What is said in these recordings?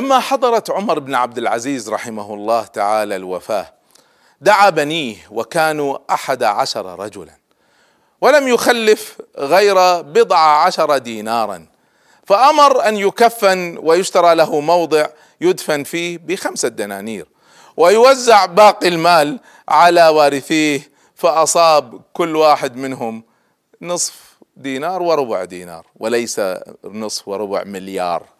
لما حضرت عمر بن عبد العزيز رحمه الله تعالى الوفاة دعا بنيه وكانوا أحد عشر رجلا ولم يخلف غير بضع عشر دينارا فأمر أن يكفن ويشترى له موضع يدفن فيه بخمسة دنانير ويوزع باقي المال على وارثيه فأصاب كل واحد منهم نصف دينار وربع دينار وليس نصف وربع مليار.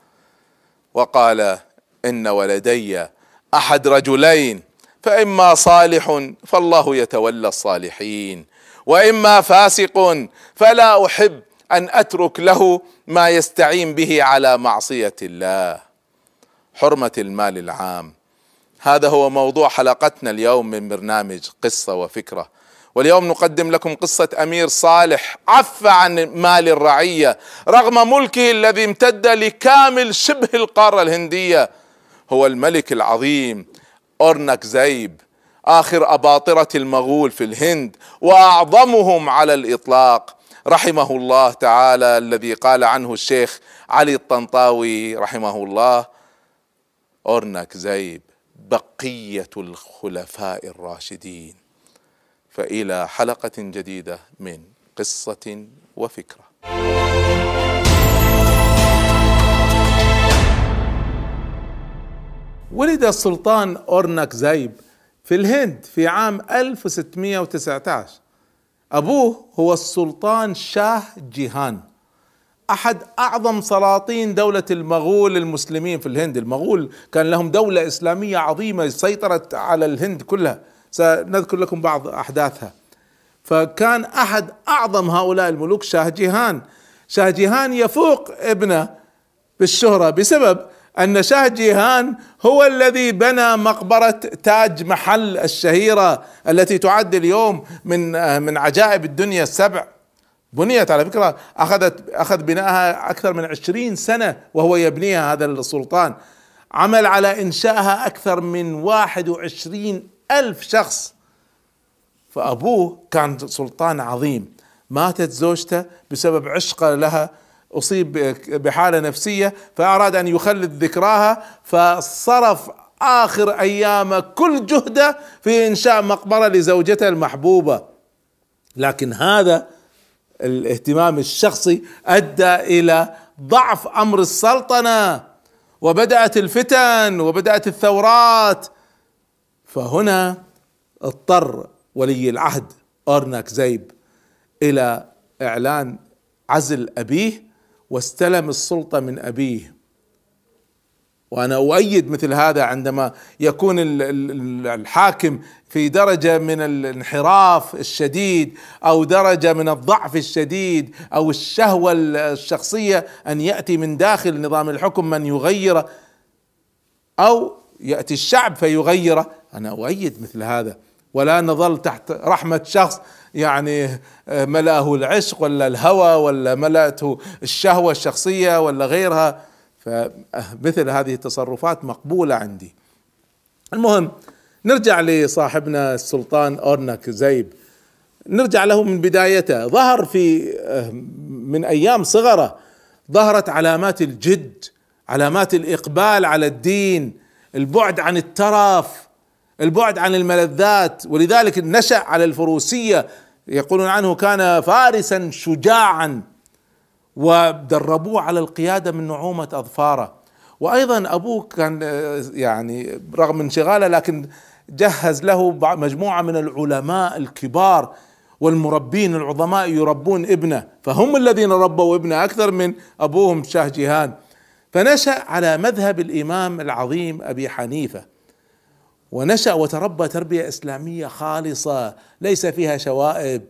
وقال إن ولدي أحد رجلين فإما صالح فالله يتولى الصالحين وإما فاسق فلا أحب أن أترك له ما يستعين به على معصية الله. حرمة المال العام. هذا هو موضوع حلقتنا اليوم من برنامج قصة وفكرة. واليوم نقدم لكم قصة أمير صالح عف عن مال الرعية رغم ملكه الذي امتد لكامل شبه القارة الهندية. هو الملك العظيم اورنك زيب آخر أباطرة المغول في الهند وأعظمهم على الإطلاق. رحمه الله تعالى الذي قال عنه الشيخ علي الطنطاوي رحمه الله اورنك زيب بقية الخلفاء الراشدين. فإلى حلقة جديدة من قصة وفكرة. ولد السلطان اورنك زيب في الهند في عام 1619 أبوه هو السلطان شاه جيهان أحد أعظم سلاطين دولة المغول المسلمين في الهند، المغول كان لهم دولة إسلامية عظيمة سيطرت على الهند كلها، سنذكر لكم بعض أحداثها. فكان أحد أعظم هؤلاء الملوك شاه جيهان، شاه جيهان يفوق ابنه بالشهرة بسبب أن شاه جيهان هو الذي بنى مقبرة تاج محل الشهيرة التي تعد اليوم من من عجائب الدنيا السبع. بنيت على فكرة أخذت أخذ بنائها أكثر من عشرين سنة وهو يبنيها هذا السلطان. عمل على إنشائها أكثر من واحد وعشرين ألف شخص. فأبوه كان سلطان عظيم. ماتت زوجته بسبب عشقة لها أصيب بحالة نفسية فأراد أن يخلد ذكراها فصرف آخر أيامه كل جهده في إنشاء مقبرة لزوجته المحبوبة. لكن هذا الاهتمام الشخصي أدى إلى ضعف أمر السلطنة وبدأت الفتن وبدأت الثورات فهنا اضطر ولي العهد اورنك زيب إلى إعلان عزل أبيه واستلم السلطة من أبيه. وأنا أؤيد مثل هذا عندما يكون الحاكم في درجة من الانحراف الشديد أو درجة من الضعف الشديد أو الشهوة الشخصية أن يأتي من داخل نظام الحكم من يغيره أو يأتي الشعب فيغيره. أنا أؤيد مثل هذا. ولا نظل تحت رحمة شخص يعني ملأه العشق ولا الهوى ولا ملأته الشهوة الشخصية ولا غيرها. فمثل هذه التصرفات مقبولة عندي. المهم نرجع لصاحبنا السلطان اورنك زيب. نرجع له من بدايته. ظهر في من أيام صغره ظهرت علامات الجد علامات الإقبال على الدين البعد عن الترف البعد عن الملذات ولذلك نشأ على الفروسية يقولون عنه كان فارسا شجاعا ودربوه على القيادة من نعومة أظفاره. وأيضا أبوه كان يعني رغم انشغاله لكن جهز له مجموعة من العلماء الكبار والمربين العظماء يربون ابنه فهم الذين ربوا ابنه أكثر من أبوهم شاه جيهان. فنشأ على مذهب الإمام العظيم أبي حنيفة. ونشأ وتربى تربية إسلامية خالصة ليس فيها شوائب.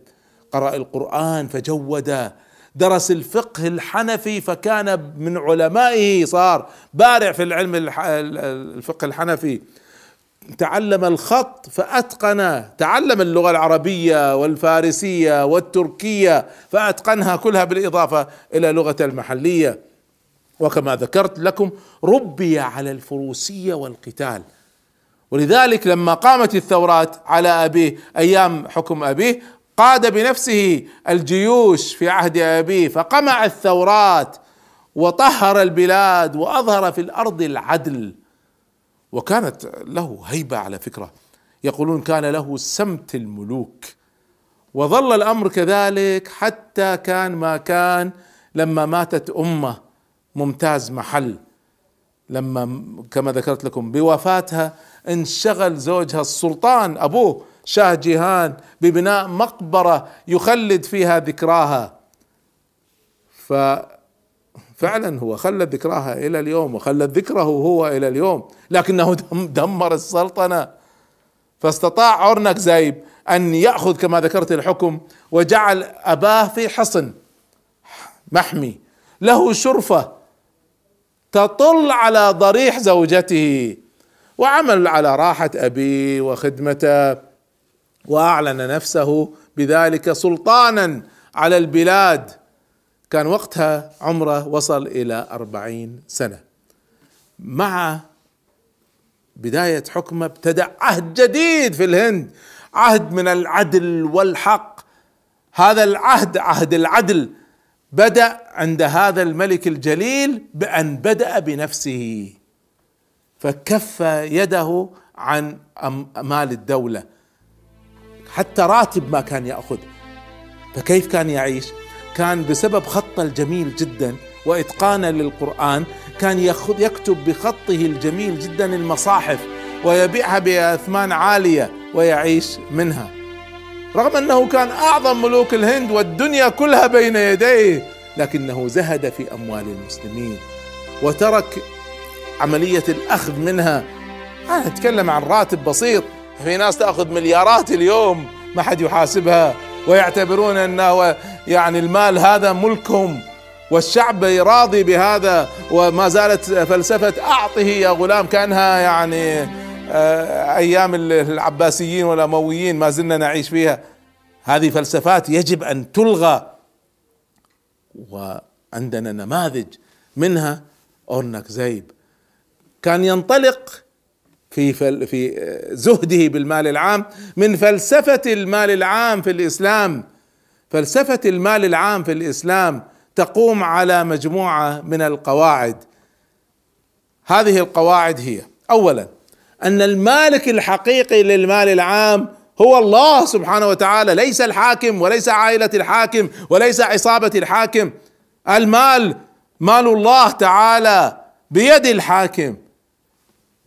قرأ القرآن فجود. درس الفقه الحنفي فكان من علمائه. صار بارع في العلم الفقه الحنفي. تعلم الخط فأتقن. تعلم اللغة العربية والفارسية والتركية فأتقنها كلها بالإضافة إلى لغة المحلية. وكما ذكرت لكم ربي على الفروسية والقتال. ولذلك لما قامت الثورات على أبيه أيام حكم أبيه قاد بنفسه الجيوش في عهد أبيه فقمع الثورات وطهر البلاد وأظهر في الأرض العدل. وكانت له هيبة على فكرة. يقولون كان له سمت الملوك. وظل الأمر كذلك حتى كان ما كان لما ماتت أمة ممتاز محل. لما كما ذكرت لكم بوفاتها انشغل زوجها السلطان أبوه شاه جيهان ببناء مقبرة يخلد فيها ذكراها. ففعلا هو خلد ذكراها إلى اليوم وخلد ذكره هو إلى اليوم لكنه دمر السلطنة. فاستطاع اورنك زايب أن يأخذ كما ذكرت الحكم وجعل أباه في حصن محمي له شرفة تطل على ضريح زوجته وعمل على راحة أبيه وخدمته وأعلن نفسه بذلك سلطانا على البلاد. كان وقتها عمره وصل إلى أربعين سنة. مع بداية حكمه ابتدع عهد جديد في الهند. عهد من العدل والحق. هذا العهد عهد العدل. بدأ عند هذا الملك الجليل بأن بدأ بنفسه فكف يده عن مال الدولة. حتى راتب ما كان يأخذ. فكيف كان يعيش؟ كان بسبب خطه الجميل جدا واتقانه للقرآن. كان يكتب بخطه الجميل جدا المصاحف ويبيعها بأثمان عالية ويعيش منها. رغم أنه كان أعظم ملوك الهند والدنيا كلها بين يديه لكنه زهد في أموال المسلمين وترك عملية الأخذ منها. أنا أتكلم عن راتب بسيط. في ناس تأخذ مليارات اليوم ما حد يحاسبها ويعتبرون انه يعني المال هذا ملكهم والشعب راضي بهذا وما زالت فلسفة أعطه يا غلام كأنها يعني أيام العباسيين والأمويين ما زلنا نعيش فيها. هذه فلسفات يجب أن تلغى. وعندنا نماذج منها. اورنك زيب كان ينطلق في في زهده بالمال العام من فلسفة المال العام في الإسلام. فلسفة المال العام في الإسلام تقوم على مجموعة من القواعد. هذه القواعد هي اولا أن المالك الحقيقي للمال العام هو الله سبحانه وتعالى ليس الحاكم وليس عائلة الحاكم وليس عصابة الحاكم. المال مال الله تعالى بيد الحاكم.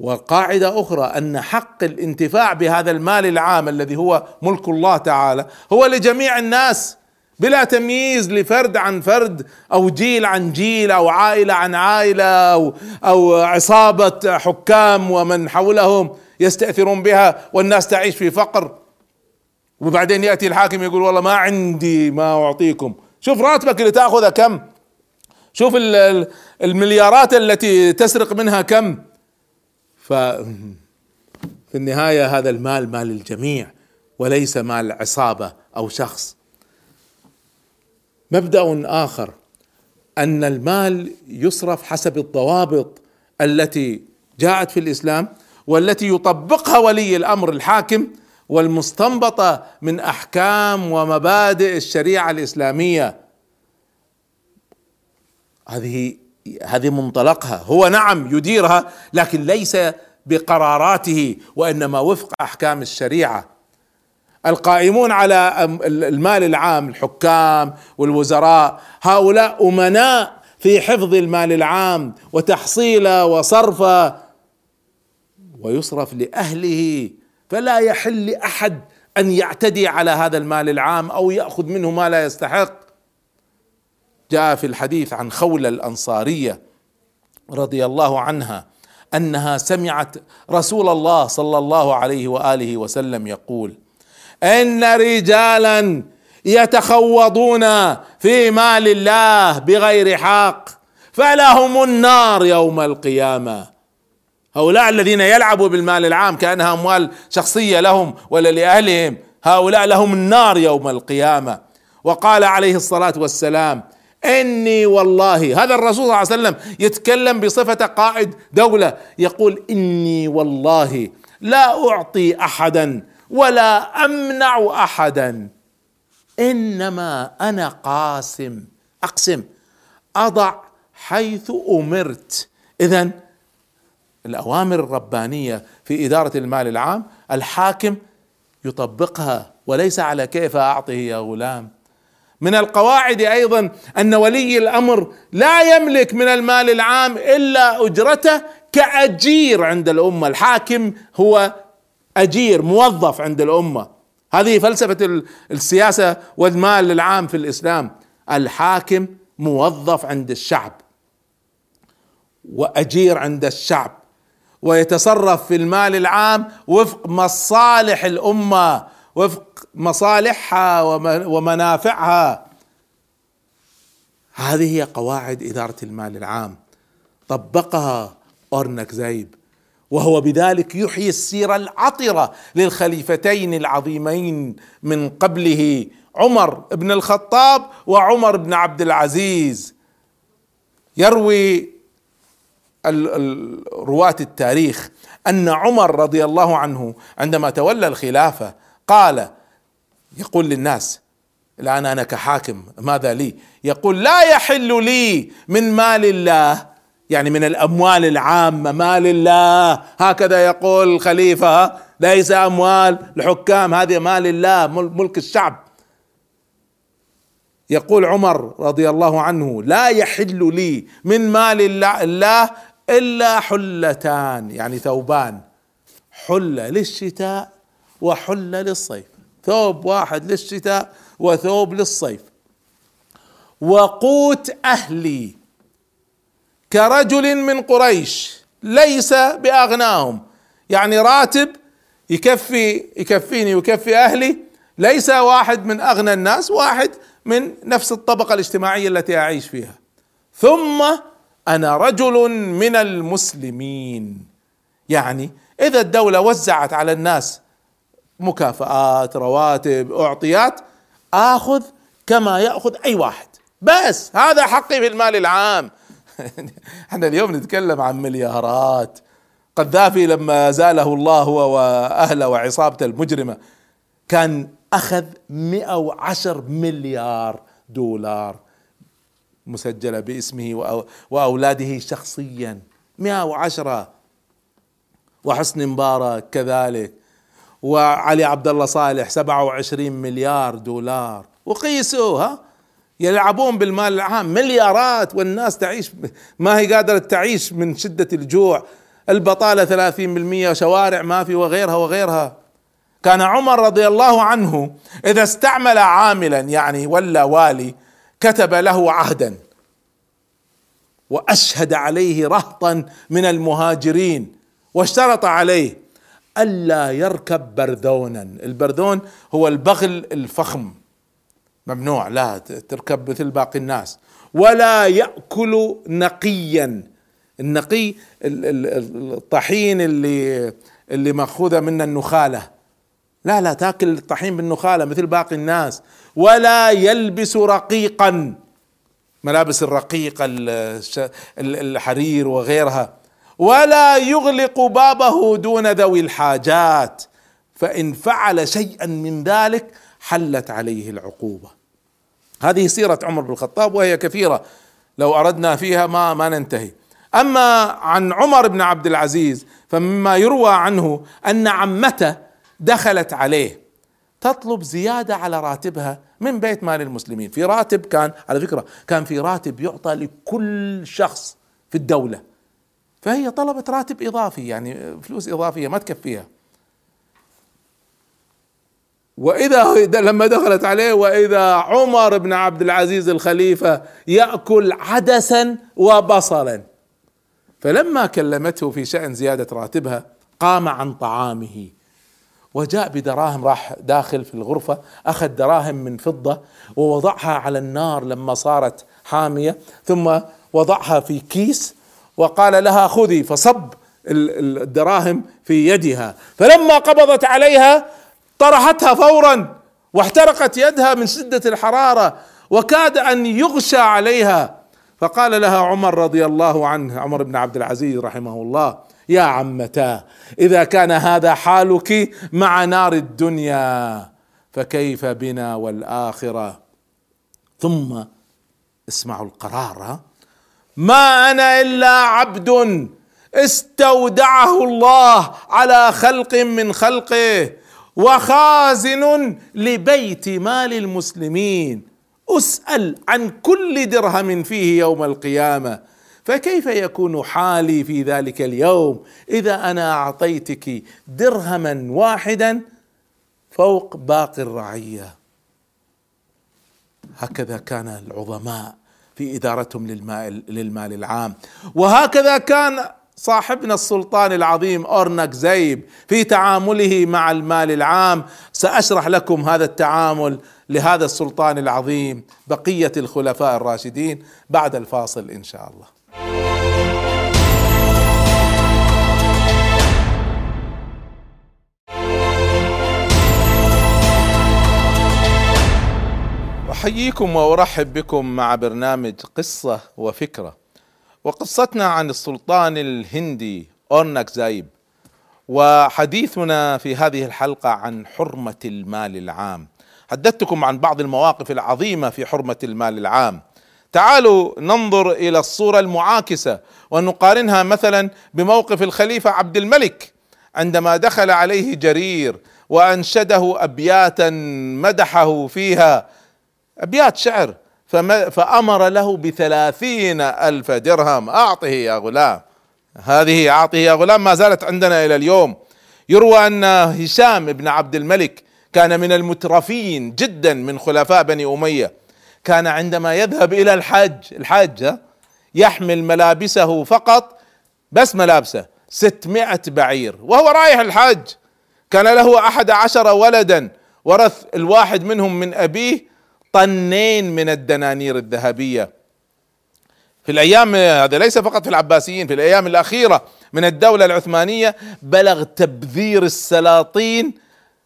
وقاعده أخرى أن حق الانتفاع بهذا المال العام الذي هو ملك الله تعالى هو لجميع الناس. بلا تمييز لفرد عن فرد أو جيل عن جيل أو عائلة عن عائلة أو أو عصابة حكام ومن حولهم يستأثرون بها والناس تعيش في فقر. وبعدين يأتي الحاكم يقول والله ما عندي ما أعطيكم. شوف راتبك اللي تأخذه كم. شوف المليارات التي تسرق منها كم. ف في النهاية هذا المال مال الجميع وليس مال عصابة أو شخص. مبدأ آخر أن المال يصرف حسب الضوابط التي جاءت في الإسلام والتي يطبقها ولي الأمر الحاكم والمستنبطة من أحكام ومبادئ الشريعة الإسلامية. هذه هذه منطلقها هو نعم يديرها لكن ليس بقراراته وإنما وفق أحكام الشريعة. القائمون على المال العام الحكام والوزراء. هؤلاء أمناء في حفظ المال العام وتحصيله وصرفه. ويصرف لأهله. فلا يحل لأحد أن يعتدي على هذا المال العام أو يأخذ منه ما لا يستحق. جاء في الحديث عن خوله الأنصارية رضي الله عنها أنها سمعت رسول الله صلى الله عليه وآله وسلم يقول أن رجالا يتخوضون في مال الله بغير حق فلهم النار يوم القيامة. هؤلاء الذين يلعبوا بالمال العام كانها أموال شخصية لهم ولا لأهلهم هؤلاء لهم النار يوم القيامة. وقال عليه الصلاة والسلام إني والله هذا الرسول صلى الله عليه وسلم يتكلم بصفة قائد دولة يقول إني والله لا أعطي احدا ولا أمنع أحدا. إنما أنا قاسم. أقسم. أضع حيث أمرت. اذا الأوامر الربانية في إدارة المال العام الحاكم يطبقها وليس على كيف أعطه يا غلام. من القواعد أيضا أن ولي الأمر لا يملك من المال العام إلا أجرته كأجير عند الأمة. الحاكم هو أجير موظف عند الأمة. هذه فلسفة السياسة والمال العام في الإسلام. الحاكم موظف عند الشعب وأجير عند الشعب ويتصرف في المال العام وفق مصالح الأمة وفق مصالحها ومنافعها. هذه هي قواعد إدارة المال العام. طبقها اورنك زايب وهو بذلك يحيي السيره العطرة للخليفتين العظيمين من قبله عمر بن الخطاب وعمر بن عبد العزيز. يروي رواة التاريخ أن عمر رضي الله عنه عندما تولى الخلافة قال يقول للناس الآن أنا كحاكم ماذا لي؟ يقول لا يحل لي من مال الله يعني من الأموال العامة. مال الله. هكذا يقول الخليفة. ليس أموال الحكام. هذه مال الله ملك الشعب. يقول عمر رضي الله عنه لا يحل لي من مال الله إلا حلتان. يعني ثوبان. حلة للشتاء وحلة للصيف. ثوب واحد للشتاء وثوب للصيف. وقوت أهلي. كرجل من قريش ليس بأغناهم. يعني راتب يكفي يكفيني ويكفي أهلي ليس واحد من أغنى الناس واحد من نفس الطبقة الاجتماعية التي أعيش فيها. ثم أنا رجل من المسلمين. يعني إذا الدولة وزعت على الناس مكافآت رواتب أعطيات آخذ كما يأخذ أي واحد. بس هذا حقي في المال العام. إحنا اليوم نتكلم عن مليارات. قذافي لما زاله الله هو وأهله وعصابته المجرمة. كان أخذ 110 مليار دولار مسجلة باسمه وأولاده شخصيا. 110 وحسن مبارك كذلك. وعلي عبد الله صالح 27 مليار دولار. وقيسوا ها؟ يلعبون بالمال العام. مليارات والناس تعيش ما هي قادرة تعيش من شدة الجوع. البطالة 30% شوارع ما في وغيرها وغيرها. كان عمر رضي الله عنه إذا استعمل عاملا يعني ولا والي كتب له عهدا. وأشهد عليه رهطا من المهاجرين. واشترط عليه ألا يركب برذونا. البرذون هو البغل الفخم. ممنوع لا تركب مثل باقي الناس. ولا يأكل نقيا. النقي الطحين اللي اللي مأخوذة من النخالة. لا لا تأكل الطحين بالنخالة مثل باقي الناس. ولا يلبس رقيقا. ملابس الرقيقة الحرير وغيرها. ولا يغلق بابه دون ذوي الحاجات. فإن فعل شيئا من ذلك حلت عليه العقوبة. هذه سيرة عمر بن الخطاب وهي كثيرة لو أردنا فيها ما ما ننتهي. أما عن عمر بن عبد العزيز فمما يروى عنه أن عمته دخلت عليه تطلب زيادة على راتبها من بيت مال المسلمين. في راتب كان على فكرة كان في راتب يعطى لكل شخص في الدولة. فهي طلبت راتب إضافي يعني فلوس إضافية ما تكفيها. وإذا لما دخلت عليه وإذا عمر بن عبد العزيز الخليفة يأكل عدسا وبصلا. فلما كلمته في شأن زيادة راتبها قام عن طعامه. وجاء بدراهم راح داخل في الغرفة أخذ دراهم من فضة ووضعها على النار لما صارت حامية. ثم وضعها في كيس وقال لها خذي فصب الدراهم في يدها. فلما قبضت عليها طرحتها فورا واحترقت يدها من شدة الحرارة وكاد أن يغشى عليها. فقال لها عمر رضي الله عنه عمر بن عبد العزيز رحمه الله يا عمتاه إذا كان هذا حالك مع نار الدنيا فكيف بنا والآخرة؟ ثم اسمعوا القرار ما أنا إلا عبد استودعه الله على خلق من خلقه وخازن لبيت مال المسلمين. أسأل عن كل درهم فيه يوم القيامة. فكيف يكون حالي في ذلك اليوم؟ إذا أنا أعطيتك درهما واحدا فوق باقي الرعية. هكذا كان العظماء في إدارتهم للمال, للمال العام. وهكذا كان صاحبنا السلطان العظيم اورنك زيب في تعامله مع المال العام. سأشرح لكم هذا التعامل لهذا السلطان العظيم بقية الخلفاء الراشدين بعد الفاصل إن شاء الله. أحييكم وأرحب بكم مع برنامج قصة وفكرة. وقصتنا عن السلطان الهندي اورنك زايب. وحديثنا في هذه الحلقة عن حرمة المال العام. حدثتكم عن بعض المواقف العظيمة في حرمة المال العام. تعالوا ننظر إلى الصورة المعاكسة ونقارنها مثلا بموقف الخليفة عبد الملك عندما دخل عليه جرير وأنشده ابياتا مدحه فيها. أبيات شعر. فأمر له بثلاثين ألف درهم. أعطه يا غلام. هذه أعطه يا غلام ما زالت عندنا إلى اليوم. يروى أن هشام بن عبد الملك كان من المترفين جدا من خلفاء بني أمية. كان عندما يذهب إلى الحج الحج يحمل ملابسه فقط بس ملابسه ستمائة بعير وهو رايح الحج كان له أحد عشر ولدا. ورث الواحد منهم من أبيه طنين من الدنانير الذهبية. في الأيام هذا ليس فقط في العباسيين في الأيام الأخيرة من الدولة العثمانية بلغ تبذير السلاطين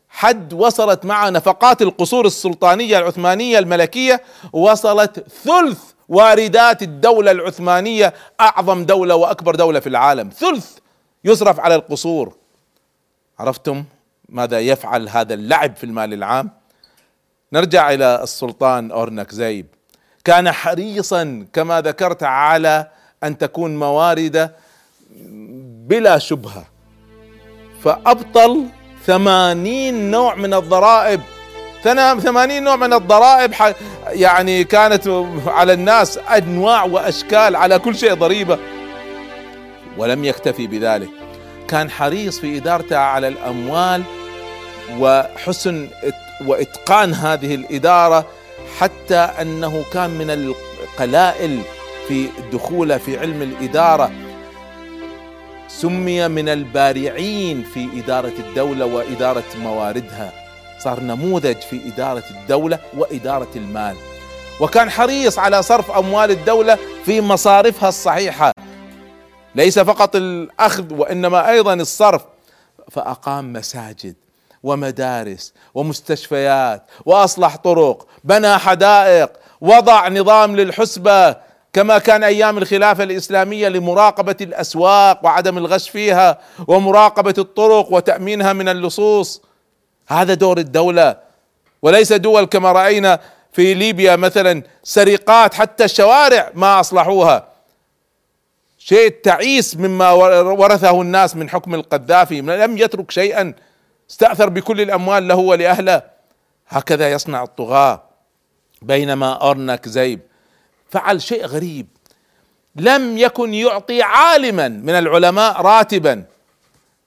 حد وصلت مع نفقات القصور السلطانية العثمانية الملكية وصلت ثلث واردات الدولة العثمانية أعظم دولة وأكبر دولة في العالم. ثلث يصرف على القصور. عرفتم ماذا يفعل هذا اللعب في المال العام؟ نرجع إلى السلطان أورنك زيب. كان حريصا كما ذكرت على أن تكون موارد بلا شبهة. فأبطل ثمانين نوع من الضرائب. ثمانين نوع من الضرائب يعني كانت على الناس أنواع وأشكال على كل شيء ضريبة. ولم يكتفي بذلك. كان حريص في إدارته على الأموال وحسن وإتقان هذه الإدارة حتى أنه كان من القلائل في دخوله في علم الإدارة. سمي من البارعين في إدارة الدولة وإدارة مواردها. صار نموذج في إدارة الدولة وإدارة المال. وكان حريص على صرف أموال الدولة في مصارفها الصحيحة. ليس فقط الأخذ وإنما أيضا الصرف. فأقام مساجد. ومدارس ومستشفيات وأصلح طرق بنى حدائق وضع نظام للحسبة كما كان أيام الخلافة الإسلامية لمراقبة الأسواق وعدم الغش فيها ومراقبة الطرق وتأمينها من اللصوص. هذا دور الدولة وليس دول كما رأينا في ليبيا مثلا سرقات حتى الشوارع ما أصلحوها. شيء تعيس مما ورثه الناس من حكم القذافي لم يترك شيئا. استأثر بكل الأموال له ولأهله. هكذا يصنع الطغاة بينما أرنك زيب. فعل شيء غريب. لم يكن يعطي عالما من العلماء راتبا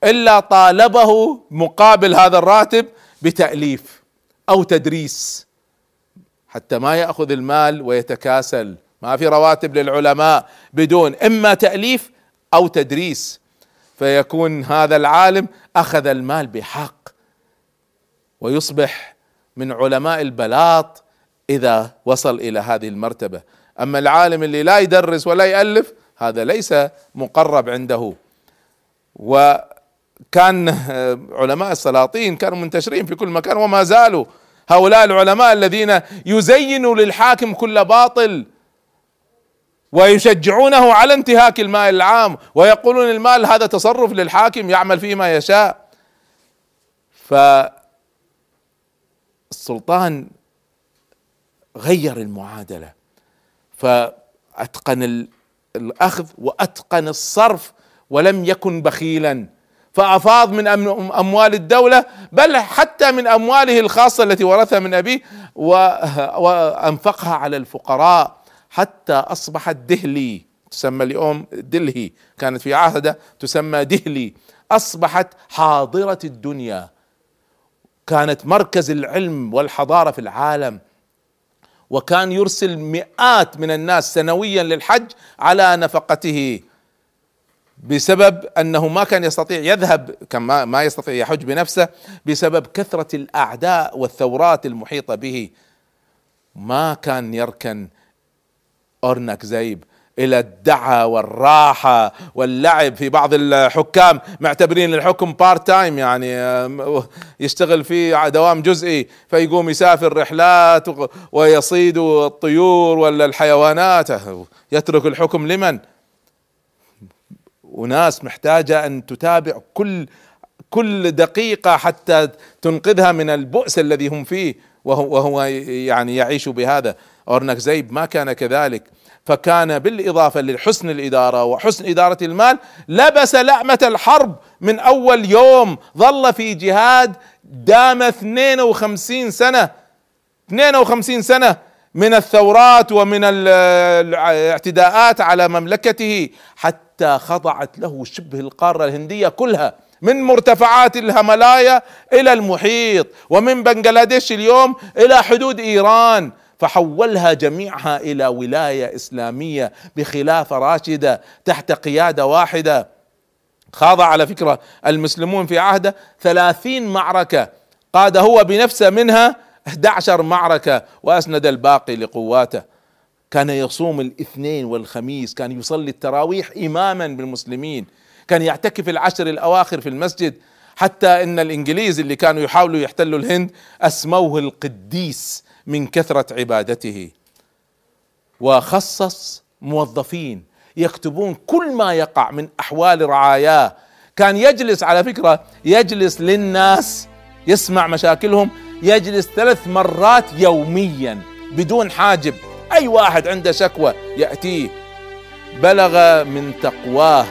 إلا طالبه مقابل هذا الراتب بتأليف أو تدريس. حتى ما يأخذ المال ويتكاسل. ما في رواتب للعلماء بدون إما تأليف أو تدريس. فيكون هذا العالم أخذ المال بحق. ويصبح من علماء البلاط إذا وصل إلى هذه المرتبة. أما العالم اللي لا يدرس ولا يألف هذا ليس مقرب عنده. وكان علماء السلاطين كانوا منتشرين في كل مكان وما زالوا هؤلاء العلماء الذين يزينوا للحاكم كل باطل. ويشجعونه على انتهاك المال العام ويقولون المال هذا تصرف للحاكم يعمل فيه ما يشاء. فالسلطان غير المعادلة. فأتقن الأخذ وأتقن الصرف ولم يكن بخيلا. فأفاض من أموال الدولة بل حتى من أمواله الخاصة التي ورثها من أبيه وأنفقها على الفقراء. حتى اصبحت دهلي تسمى اليوم دلهي كانت في عهده تسمى دهلي. أصبحت حاضرة الدنيا. كانت مركز العلم والحضارة في العالم. وكان يرسل مئات من الناس سنويا للحج على نفقته. بسبب أنه ما كان يستطيع يذهب كما ما يستطيع يحج بنفسه بسبب كثرة الأعداء والثورات المحيطة به. ما كان يركن اورنك زيب إلى الدعة والراحة واللعب في بعض الحكام معتبرين الحكم part time يعني يشتغل فيه دوام جزئي فيقوم يسافر رحلات ويصيد الطيور ولا الحيوانات يترك الحكم لمن؟ وناس محتاجة أن تتابع كل كل دقيقة حتى تنقذها من البؤس الذي هم فيه وهو, وهو يعني يعيش بهذا اورنك زيب ما كان كذلك فكان بالإضافة لحسن الإدارة وحسن إدارة المال لبس لأمة الحرب من أول يوم ظل في جهاد دام 52 سنة 52 سنة من الثورات ومن الاعتداءات على مملكته حتى خضعت له شبه القارة الهندية كلها من مرتفعات الهملايا إلى المحيط ومن بنغلاديش اليوم إلى حدود إيران. فحولها جميعها إلى ولاية إسلامية بخلافه راشدة تحت قيادة واحدة. خاض على فكرة المسلمون في عهده ثلاثين معركة. قاد هو بنفسه منها 11 معركة وأسند الباقي لقواته. كان يصوم الاثنين والخميس كان يصلي التراويح اماما بالمسلمين كان يعتكف العشر الأواخر في المسجد حتى إن الإنجليز اللي كانوا يحاولوا يحتلوا الهند أسموه القديس. من كثرة عبادته. وخصص موظفين يكتبون كل ما يقع من أحوال رعاياه. كان يجلس على فكرة يجلس للناس يسمع مشاكلهم يجلس ثلاث مرات يوميا بدون حاجب. أي واحد عنده شكوى يأتيه. بلغ من تقواه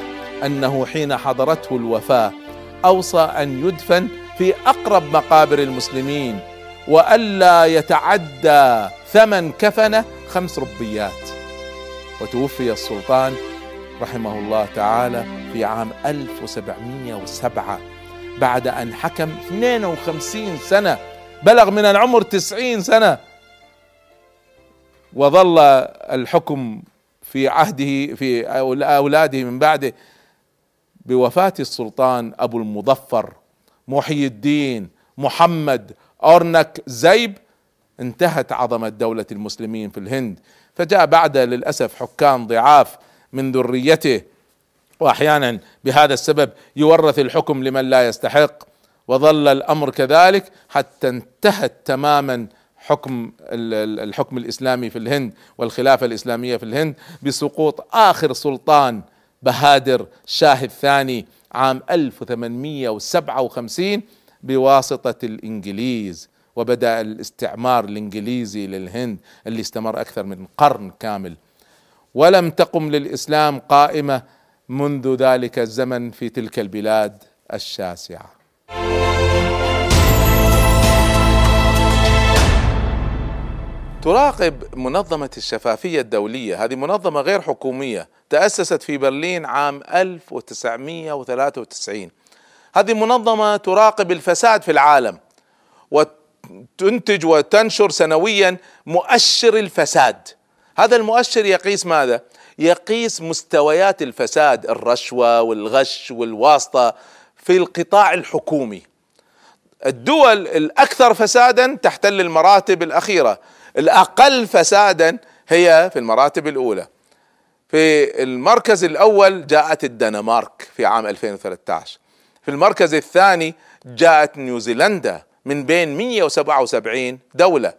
أنه حين حضرته الوفاة أوصى أن يدفن في أقرب مقابر المسلمين. وألا يتعدى ثمن كفنة خمس ربيات. وتوفي السلطان رحمه الله تعالى في عام 1707 بعد أن حكم 52 سنة بلغ من العمر 90 سنة. وظل الحكم في عهده في أولاده من بعده بوفاة السلطان أبو المظفر محي الدين محمد أورنك زيب انتهت عظمة دولة المسلمين في الهند. فجاء بعد للأسف حكام ضعاف من ذريته وأحيانا بهذا السبب يورث الحكم لمن لا يستحق. وظل الأمر كذلك حتى انتهت تماما حكم الحكم الإسلامي في الهند والخلافة الإسلامية في الهند بسقوط آخر سلطان بهادر شاه الثاني عام 1857 بواسطة الإنجليز وبدأ الاستعمار الإنجليزي للهند اللي استمر أكثر من قرن كامل. ولم تقم للإسلام قائمة منذ ذلك الزمن في تلك البلاد الشاسعة. تراقب منظمة الشفافية الدولية هذه منظمة غير حكومية تأسست في برلين عام 1993 هذه منظمة تراقب الفساد في العالم وتنتج وتنشر سنويا مؤشر الفساد. هذا المؤشر يقيس ماذا؟ يقيس مستويات الفساد الرشوة والغش والواسطة في القطاع الحكومي. الدول الأكثر فسادا تحتل المراتب الأخيرة الأقل فسادا هي في المراتب الأولى. في المركز الأول جاءت الدنمارك في عام 2013 في المركز الثاني جاءت نيوزيلندا من بين 177 دولة.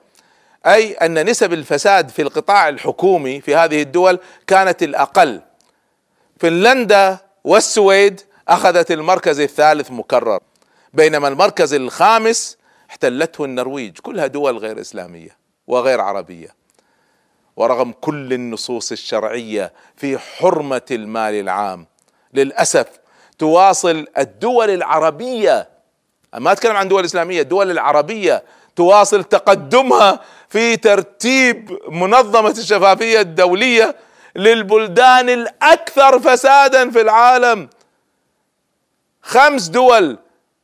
أي أن نسب الفساد في القطاع الحكومي في هذه الدول كانت الأقل. فنلندا والسويد أخذت المركز الثالث مكرر بينما المركز الخامس احتلته النرويج كلها دول غير إسلامية وغير عربية. ورغم كل النصوص الشرعية في حرمة المال العام للأسف تواصل الدول العربية. ما أتكلم عن دول إسلامية الدول العربية تواصل تقدمها في ترتيب منظمة الشفافية الدولية للبلدان الأكثر فسادا في العالم. خمس دول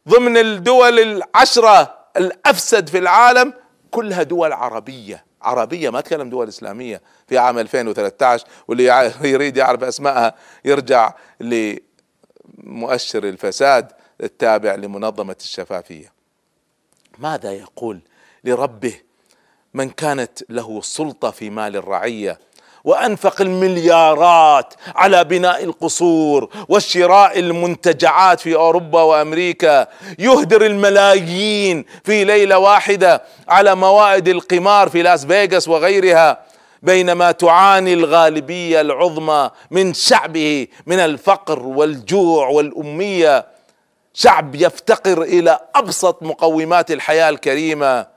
ضمن الدول العشرة الأفسد في العالم كلها دول عربية. عربية ما أتكلم دول إسلامية في عام 2013 واللي يريد يعرف اسمائها يرجع لمؤشر الفساد التابع لمنظمة الشفافية. ماذا يقول لربه من كانت له سلطة في مال الرعية وأنفق المليارات على بناء القصور وشراء المنتجعات في أوروبا وأمريكا يهدر الملايين في ليلة واحدة على موائد القمار في لاس فيغاس وغيرها؟ بينما تعاني الغالبية العظمى من شعبه من الفقر والجوع والأمية. شعب يفتقر إلى أبسط مقومات الحياة الكريمة.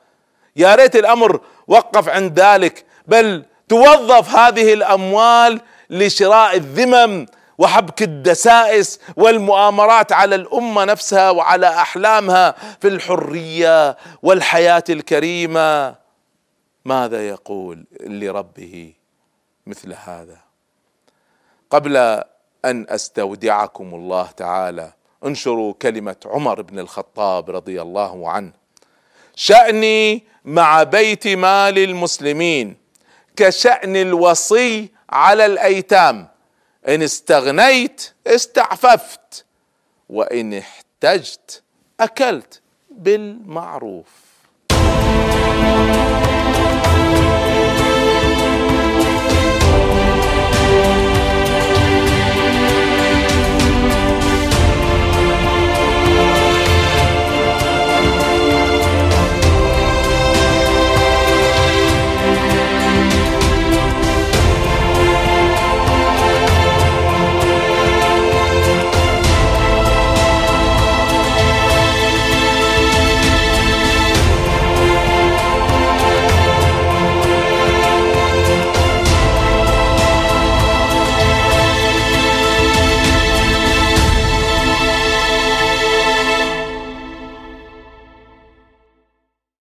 يا ريت الأمر وقف عند ذلك بل توظف هذه الأموال لشراء الذمم وحبك الدسائس والمؤامرات على الأمة نفسها وعلى أحلامها في الحرية والحياة الكريمة. ماذا يقول لربه مثل هذا؟ قبل أن أستودعكم الله تعالى انشروا كلمة عمر بن الخطاب رضي الله عنه. شأني مع بيت مال المسلمين كشأن الوصي على الأيتام. إن استغنيت استعففت وإن احتجت أكلت بالمعروف. Música